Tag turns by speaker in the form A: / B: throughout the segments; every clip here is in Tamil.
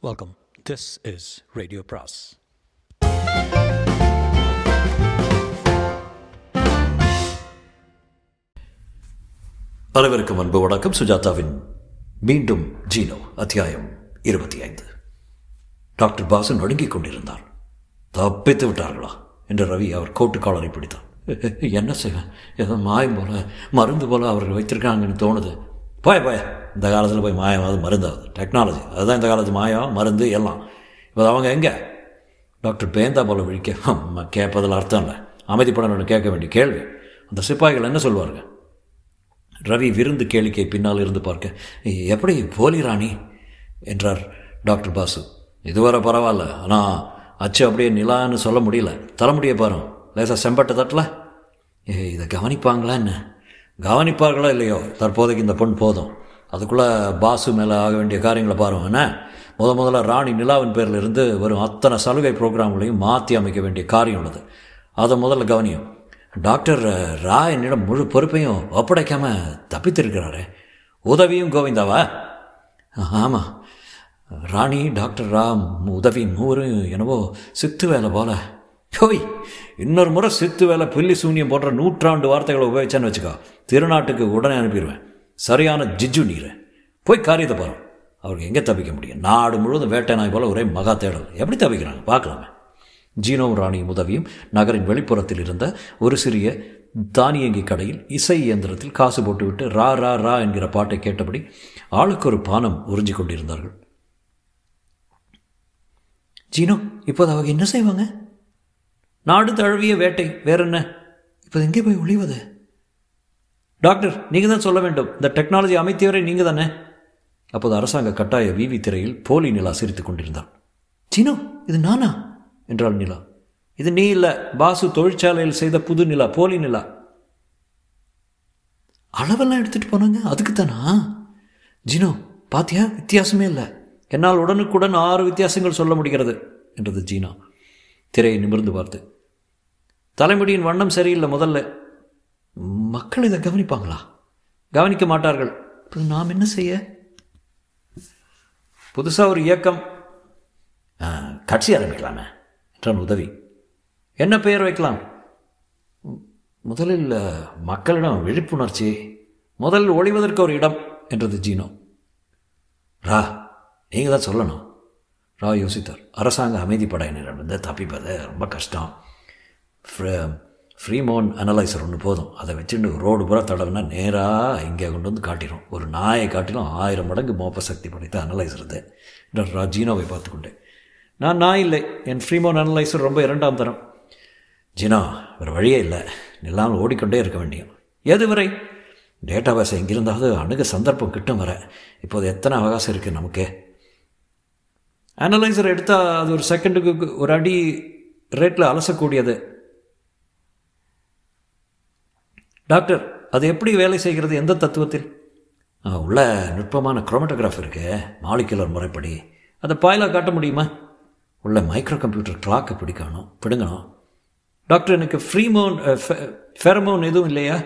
A: வெல்கம் திஸ் இஸ் ரேடியோ பிராஸ்
B: அனைவருக்கும் அன்பு வணக்கம். சுஜாதாவின் மீண்டும் ஜீனோ அத்தியாயம் இருபத்தி ஐந்து டாக்டர் பாசு நடுங்கிக் கொண்டிருந்தார். தப்பித்து விட்டார்களா? என்று ரவி அவர் கோட்டு காலரை பிடித்தார். என்ன செய்வேன்? ஏதோ மாயம் போல மருந்து போல அவர்கள் வைத்திருக்காங்கன்னு தோணுது. பாய பாய. இந்த காலத்தில் போய் மாயமாவது மருந்தாவது. டெக்னாலஜி அதுதான் இந்த காலத்து மாயம் மருந்து எல்லாம். இப்போ அவங்க எங்கே? டாக்டர் பேந்தா போல விழிக்க. கேட்பதில் அர்த்தம் இல்லை. அமைதிப்படணும்னு கேட்க வேண்டிய கேள்வி. அந்த சிப்பாய்கள் என்ன சொல்வார்கள்? ரவி விருந்து கேளிக்கை பின்னால் இருந்து பார்க்க எப்படி போலி ராணி? என்றார் டாக்டர் பாசு. இதுவரை பரவாயில்ல. ஆனால் அச்சு அப்படியே நிலான்னு சொல்ல முடியல. தலைமுடிய பாரு லேசாக செம்பட்ட தட்டல? ஏ இதை கவனிப்பாங்களா என்ன? கவனிப்பார்களோ இல்லையோ? தற்போதைக்கு இந்த பொண்ணு போதும். அதுக்குள்ளே பாசு மேலே ஆக வேண்டிய காரியங்களை பாருங்க. என்ன? முத முதல்ல ராணி நிலாவின் பேரில் இருந்து வரும் அத்தனை சலுகை ப்ரோக்ராம்களையும் மாற்றி அமைக்க வேண்டிய காரியம் உள்ளது. அதை முதல்ல கவனியும். டாக்டர் ரா என்னிடம் முழு பொறுப்பையும் ஒப்படைக்காம தப்பித்திருக்கிறாரே. உதவியும் கோவிந்தாவா? ஆமாம் ராணி டாக்டர் ராம் உதவி மூவரும் என்னவோ சித்து வேலை போல. ஹோய்! இன்னொரு முறை சித்து வேலை பில்லி சூன்யம் போன்ற நூற்றாண்டு வார்த்தைகளை உபயோகிச்சேன்னு வச்சுக்கோ. திருநாட்டுக்கு உடனே அனுப்பிடுவேன். சரியான ஜிஜு நீர். போய் காரியத்தை பாரு. அவருக்கு எங்கே தப்பிக்க முடியும்? நாடு முழுவதும் வேட்டை நாய் போல ஒரே மகா தேடல். எப்படி தப்பிக்கிறாங்க? பார்க்கலாமே. ஜீனோவும் ராணியும் உதவியும் நகரின் வெளிப்புறத்தில் இருந்த ஒரு சிறிய தானியங்கி கடையில் இசை இயந்திரத்தில் காசு போட்டுவிட்டு ரா ரா ரா என்கிற பாட்டை கேட்டபடி ஆளுக்கு ஒரு பானம் உறிஞ்சி கொண்டிருந்தார்கள். ஜீனோ இப்போது அவங்க என்ன செய்வாங்க? நாடு தழுவிய வேட்டை வேற என்ன இப்போது எங்கே போய் ஒளிவது? டாக்டர் நீங்கள் தான் சொல்ல வேண்டும். இந்த டெக்னாலஜி அமைத்தியவரை நீங்கள் தானே அப்போது அரசாங்க கட்டாய விவி திரையில் போலி நிலா சிரித்துக் கொண்டிருந்தான். சீனோ இது நானா? என்றாள் நிலா. இது நீ இல்லை பாசு தொழிற்சாலையில் செய்த புது நிலா போலி நிலா. அளவெல்லாம் எடுத்துட்டு போனாங்க அதுக்கு தானா ஜினோ பாத்தியா? வித்தியாசமே இல்லை. என்னால் உடனுக்குடன் ஆறு வித்தியாசங்கள் சொல்ல முடிகிறது என்றது ஜீனா. திரையை நிமிர்ந்து பார்த்து. தலைமுடியின் வண்ணம் சரியில்லை முதல்ல. மக்கள் இதை கவனிப்பாங்களா? கவனிக்க மாட்டார்கள். இப்போ நாம் என்ன செய்ய? புதுசாக ஒரு இயக்கம் கட்சி ஆரம்பிக்கலாமே என்றான் உதவி. என்ன பெயர் வைக்கலாம்? முதலில் மக்களிடம் விழிப்புணர்ச்சி முதலில் ஒளிவதற்கு ஒரு இடம் என்றது ஜீனோ. ரா நீங்கள் தான் சொல்லணும். ரா யோசித்தார். அரசாங்க அமைதிப்படையினரிடமிருந்து தப்பிப்பது ரொம்ப கஷ்டம். ஃப்ரீமோன் அனலைசர் ஒன்று போதும். அதை வச்சுட்டு ரோடு பூரா தடவைனா நேராக இங்கே கொண்டு வந்து காட்டிடும் ஒரு நாயை காட்டிலும் ஆயிரம் மடங்கு மோப்ப சக்தி படைத்த அனலைசர் இது டாக்டர் ரா பார்த்துக்கொண்டு நான் நான் நாய் இல்லை. என் ஃப்ரீமோன் அனலைசர் ரொம்ப இரண்டாம் தரம். ஜினா வேறு வழியே இல்லை. நில்லாமல் ஓடிக்கொண்டே இருக்க வேண்டியும். எதுவரை டேட்டாபேஸை எங்கிருந்தாவது அணுக சந்தர்ப்பம் கிட்டும் வர. இப்போது எத்தனை அவகாசம் இருக்குது நமக்கு? அனலைசர் எடுத்தால் அது ஒரு செகண்டுக்கு ஒரு அடி ரேட்டில் அலசக்கூடியது. டாக்டர் அது எப்படி வேலை செய்கிறது எந்த தத்துவத்தில்? உள்ள நுட்பமான குரோமட்டோகிராஃப் இருக்கு மாலிகுலர் முறைப்படி. அதை பாயிலாக காட்ட முடியுமா? உள்ள மைக்ரோ கம்ப்யூட்டர் கிளாக்கை பிடிக்கணும் பிடுங்கணும். டாக்டர் எனக்கு ஃப்ரீமோன் ஃபெரமோன் எதுவும் இல்லையா?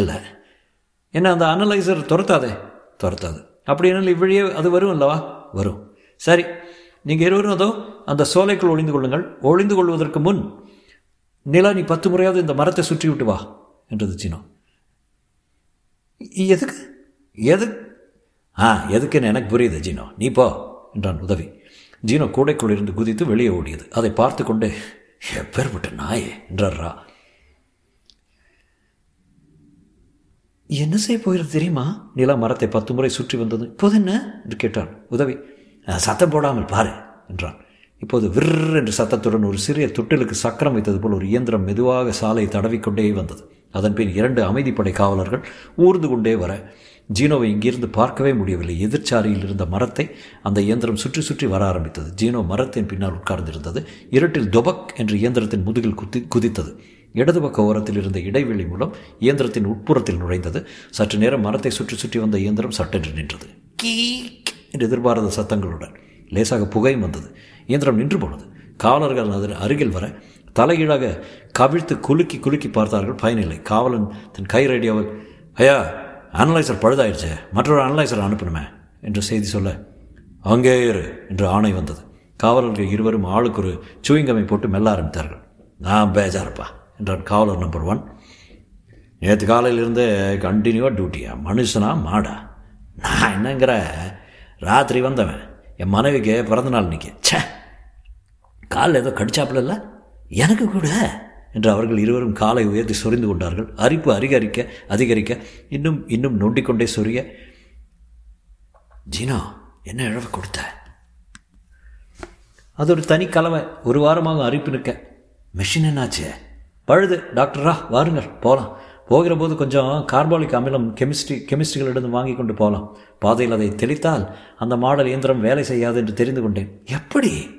B: இல்லை. என்ன அந்த அனலைசர் துரத்தாதே? துரத்தாது. அப்படின்னா இவ்வழியே அது வரும் அல்லவா? வரும். சரி நீங்கள் இருவரும் அதோ அந்த சோலைக்குள் ஒளிந்து கொள்ளுங்கள். ஒளிந்து கொள்வதற்கு முன் நிலா நீ பத்து முறையாவது இந்த மரத்தை சுற்றி விட்டு வா. என்றது சீனோ எதுக்கு? எது ஆ எதுக்குன்னு எனக்கு புரியுது ஜீனோ. நீ போ என்றான் உதவி. ஜீனோ கூடைக்குள் இருந்து குதித்து வெளியே ஓடியது. அதை பார்த்து கொண்டு எப்பேற்பட்ட நாயே என்றார் ரா. என்ன செய்ய போகிறது தெரியுமா? நிலா மரத்தை பத்து முறை சுற்றி வந்தது. இப்போது என்ன என்று கேட்டான் உதவி. சத்தம் போடாமல் பாரு என்றான். இப்போது விர் என்று சத்தத்துடன் ஒரு சிறிய தொட்டிலுக்கு சக்கரம் வைத்தது போல் ஒரு இயந்திரம் மெதுவாக சாலை தடவிக்கொண்டே வந்தது. அதன்பின் இரண்டு அமைதிப்படை காவலர்கள் ஊர்ந்து கொண்டே வர ஜீனோவை இங்கிருந்து பார்க்கவே முடியவில்லை. எதிர்ச்சாரியில் இருந்த மரத்தை அந்த இயந்திரம் சுற்றி சுற்றி வர ஆரம்பித்தது. ஜீனோ மரத்தின் பின்னால் உட்கார்ந்திருந்தது. இருட்டில் தொபக் என்று இயந்திரத்தின் முதுகில் குதி குதித்தது. இடது பக்க ஓரத்தில் இருந்த இடைவெளி மூலம் இயந்திரத்தின் உட்புறத்தில் நுழைந்தது. சற்று நேரம் மரத்தை சுற்றி சுற்றி வந்த இயந்திரம் சட்டென்று நின்றது. கீ என்று எதிர்பாராத சத்தங்களுடன் லேசாக புகையும் வந்தது. இயந்திரம் நின்று போனது. காவலர்கள் அதன் அருகில் வர தலைகீழாக கவிழ்த்து குலுக்கி குலுக்கி பார்த்தார்கள் பயனில்லை. காவலன் தன் கை ரேடியோவில் ஐயா அனலைசர் பழுதாயிருச்சே. மற்றொரு அனலைசர் அனுப்பணுமே என்று செய்தி சொல்ல அங்கே இரு என்று ஆணை வந்தது. காவலர்கள் இருவரும் ஆளுக்கு ஒரு சுவிங்கமை போட்டு மெல்ல ஆரம்பித்தார்கள். நான் பேஜாருப்பா என்றான் காவலர் நம்பர் ஒன் நேற்று காலையிலிருந்து கண்டினியூவாக டியூட்டியா மனுஷனா? மாடா? நான் என்னங்கிற? ராத்திரி வந்தவன். என் மனைவிக்கு பிறந்தநாள் இன்னைக்கு. ச்சே காலில் ஏதோ கடிச்சாப்பிடல எனக்கு கூட என்று அவர்கள் இருவரும் காலை உயர்த்தி சொரிந்து கொண்டார்கள். அரிப்பு அதிகரிக்க அதிகரிக்க இன்னும் இன்னும் நொண்டிக்கொண்டே சொரிய ஜீனா என்ன இழவு கொடுத்த? அது ஒரு தனி கலவை. ஒரு வாரமாக அரிப்பு நிற்க மெஷின் என்னாச்சு? பழுது டாக்டரா வாருங்கள் போகலாம் போகிற போது கொஞ்சம் கார்பாலிக் அமிலம் கெமிஸ்ட்ரி கெமிஸ்ட்ரிகளிடம் வாங்கி கொண்டு போகலாம் பாதையில் அதை தெளித்தால் அந்த மாடல் இயந்திரம் வேலை செய்யாது என்று தெரிந்து கொண்டேன். எப்படி?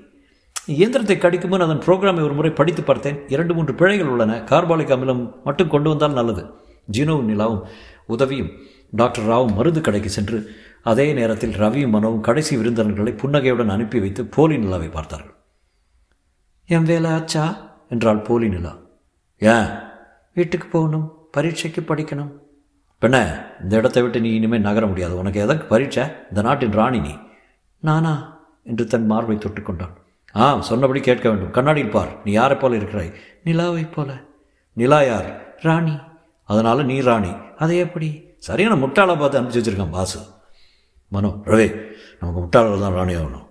B: இயந்திரத்தை கடிக்கும்போது அதன் ப்ரோக்ராமை ஒரு முறை படித்து பார்த்தேன். இரண்டு மூன்று பிழைகள் உள்ளன. கார்பாலிக் அமிலம் மட்டும் கொண்டு வந்தால் நல்லது. ஜீனோவும் நிலாவும் உதவியும். டாக்டர் ராவும் மருந்து கடைக்கு சென்று அதே நேரத்தில் ரவியும் மனோவும் கடைசி விருந்தினர்களை புன்னகையுடன் அனுப்பி வைத்து போலி நிலாவை பார்த்தார்கள். என் வேலை ஆச்சா? என்றாள் போலி நிலா. ஏன்? வீட்டுக்கு போகணும். பரீட்சைக்கு படிக்கணும். பெண்ண இந்த இடத்தை விட்டு நீ இனிமேல் நகர முடியாது. உனக்கு எதற்கு பரீட்சை? இந்த நாட்டின் ராணி நீ. நானா? என்று தன் மார்பை தொட்டுக்கொண்டான் ஆ சொன்னபடி கேட்க வேண்டும். கண்ணாடியில் பார் நீ யாரை போல இருக்கிறாய்? நிலாவை போல. நிலா யார்? ராணி. அதனால நீ ராணி. அதை எப்படி? சரியான முட்டாளை பார்த்து அனுப்பிச்சி வச்சிருக்கான் பாசு. மனோ ரவி நமக்கு முட்டாளர்கள் தான் ராணி ஆகணும்.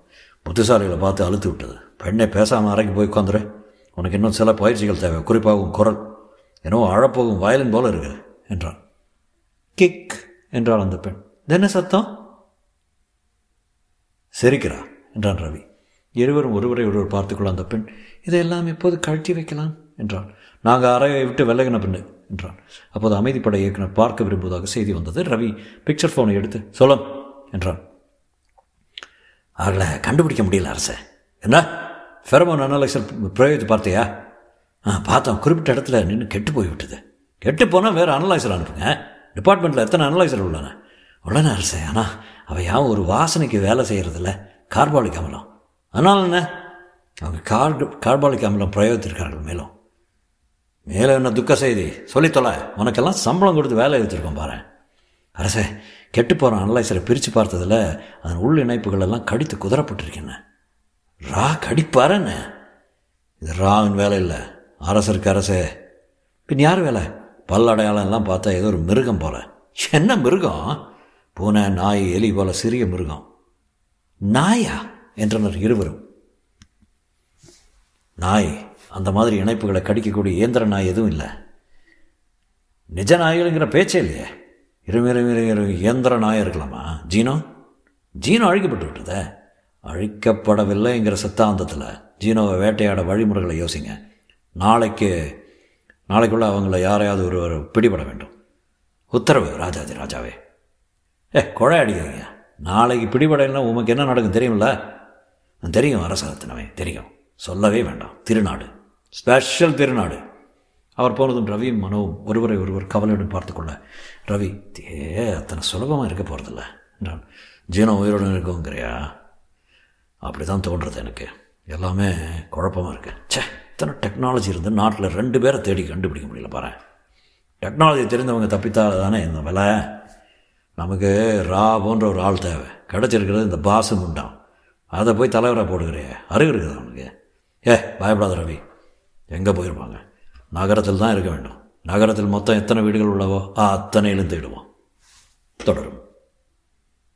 B: புத்திசாலிகளை பார்த்து அழுத்து விட்டது. பெண்ணை பேசாமல் அறைக்கு போய் உட்காந்துரு. உனக்கு இன்னும் சில பயிற்சிகள் தேவை. குறிப்பாக உன் குரல். என்னவோ அழப்போகும் வயலின் போல இருக்கு என்றான் கிக் என்றாள் அந்த பெண். என்ன சத்தம்? சிரிக்கிறா என்றான் ரவி. இருவரும் ஒருவரை ஒருவர் பார்த்துக்கொள்ள அந்த பெண். இதையெல்லாம் எப்போது கழட்டி வைக்கலாம் என்றான் நாங்கள் அறையை விட்டு விலகின பின்னு என்றான். அப்போது அமைதிப்படை இயக்குனர் பார்க்க விரும்புவதாக செய்தி வந்தது. ரவி பிக்சர் ஃபோனை எடுத்து சொல்லம் என்றான். அவர்களை கண்டுபிடிக்க முடியல அரச. என்ன? ஃபெரமோன் அனலைசர் பிரயோகித்து பார்த்தியா? ஆ பார்த்தோம் குறிப்பிட்ட இடத்துல நின்று கெட்டு போய் விட்டது. கெட்டு போனால் வேறு அனலைசர் அனுப்புங்க. டிபார்ட்மெண்ட்டில் எத்தனை அனலைசர் உள்ளன? உடனே அரசே ஆனால் அவள் யாவும் ஒரு வாசனைக்கு வேலை செய்கிறதில்ல கார்பாலிக் அமிலம். அதனால என்ன? அவங்க கார் கார்பாலிக் அமிலம் பிரயோகித்திருக்கார்கள் மேலும். மேலே என்ன துக்க செய்தி? சொல்லித்தொலை உனக்கெல்லாம் சம்பளம் கொடுத்து வேலை எடுத்திருக்கோம் பாரு. அரசே கெட்டு போகிற அனலைசரை பிரித்து பார்த்ததில் அதன் உள் இணைப்புகள் எல்லாம் கடித்து குதிரப்பட்டிருக்கேன் ரா கடிப்பாரன்னு இது ராவின் வேலை இல்லை. அரசருக்கு அரசே. பின் யார் வேலை? பல்லடையாளம் எல்லாம் பார்த்தா ஏதோ ஒரு மிருகம் போல. என்ன மிருகம்? பூனை நாய் எலி போல சிறிய மிருகம். நாயா? என்றனர் இருவரும். நாய் அந்த மாதிரி இணைப்புகளை கடிக்கக்கூடிய இயந்திர நாய் எதுவும் இல்லை. நிஜ நாய்கள்ங்கிற பேச்சே இல்லையே. இருமிருமிரு இயந்திர நாய் இருக்கலாமா? ஜீனோ? ஜீனோ அழிக்கப்பட்டு விட்டதே அழிக்கப்படவில்லைங்கிற சித்தாந்தத்தில் ஜீனோவை வேட்டையாட வழிமுறைகளை யோசிங்க. நாளைக்கு நாளைக்குள்ளே அவங்கள யாரையாவது ஒருவர் பிடிபட வேண்டும். உத்தரவு ராஜாதி ராஜாவே. ஏ கொழை அடிக்கிறீங்க. நாளைக்கு பிடிபடலாம் உமக்கு என்ன நடக்கும் தெரியுமில்ல? தெரியும் அரசாங்கத்தினவே தெரியும். சொல்லவே வேண்டாம். திருநாடு. ஸ்பெஷல் திருநாடு. அவர் போனதும் ரவியும் மனோவும் ஒருவரை ஒருவர் கவலையுடன் பார்த்துக்கொள்ள ரவி ஏ அத்தனை சுலபமாக இருக்க போகிறதில்ல என்றான். ஜீனம் உயிருடன் இருக்குங்கிறியா? அப்படி தான் தோன்றுறது எனக்கு. எல்லாமே குழப்பமாக இருக்குது ச்சே இத்தனை டெக்னாலஜி இருந்து நாட்டில் ரெண்டு பேரை தேடி கண்டுபிடிக்க முடியல பாரு. டெக்னாலஜி தெரிந்தவங்க தப்பித்தால் தானே இந்த விலை? நமக்கு ரா போன்ற ஒரு ஆள் தேவை. கிடச்சிருக்கிறது இந்த பாசு முண்டான் அதை போய் தலைவராக போடுகிறே. அறிவு இருக்குது அவனுக்கு ஏ பயப்படாத ரவி. எங்கே போயிருப்பாங்க? நகரத்தில் தான் இருக்க வேண்டும். நகரத்தில் மொத்தம் எத்தனை வீடுகள் உள்ளவோ அத்தனையிலும் தேடுவோம். தொடரும்.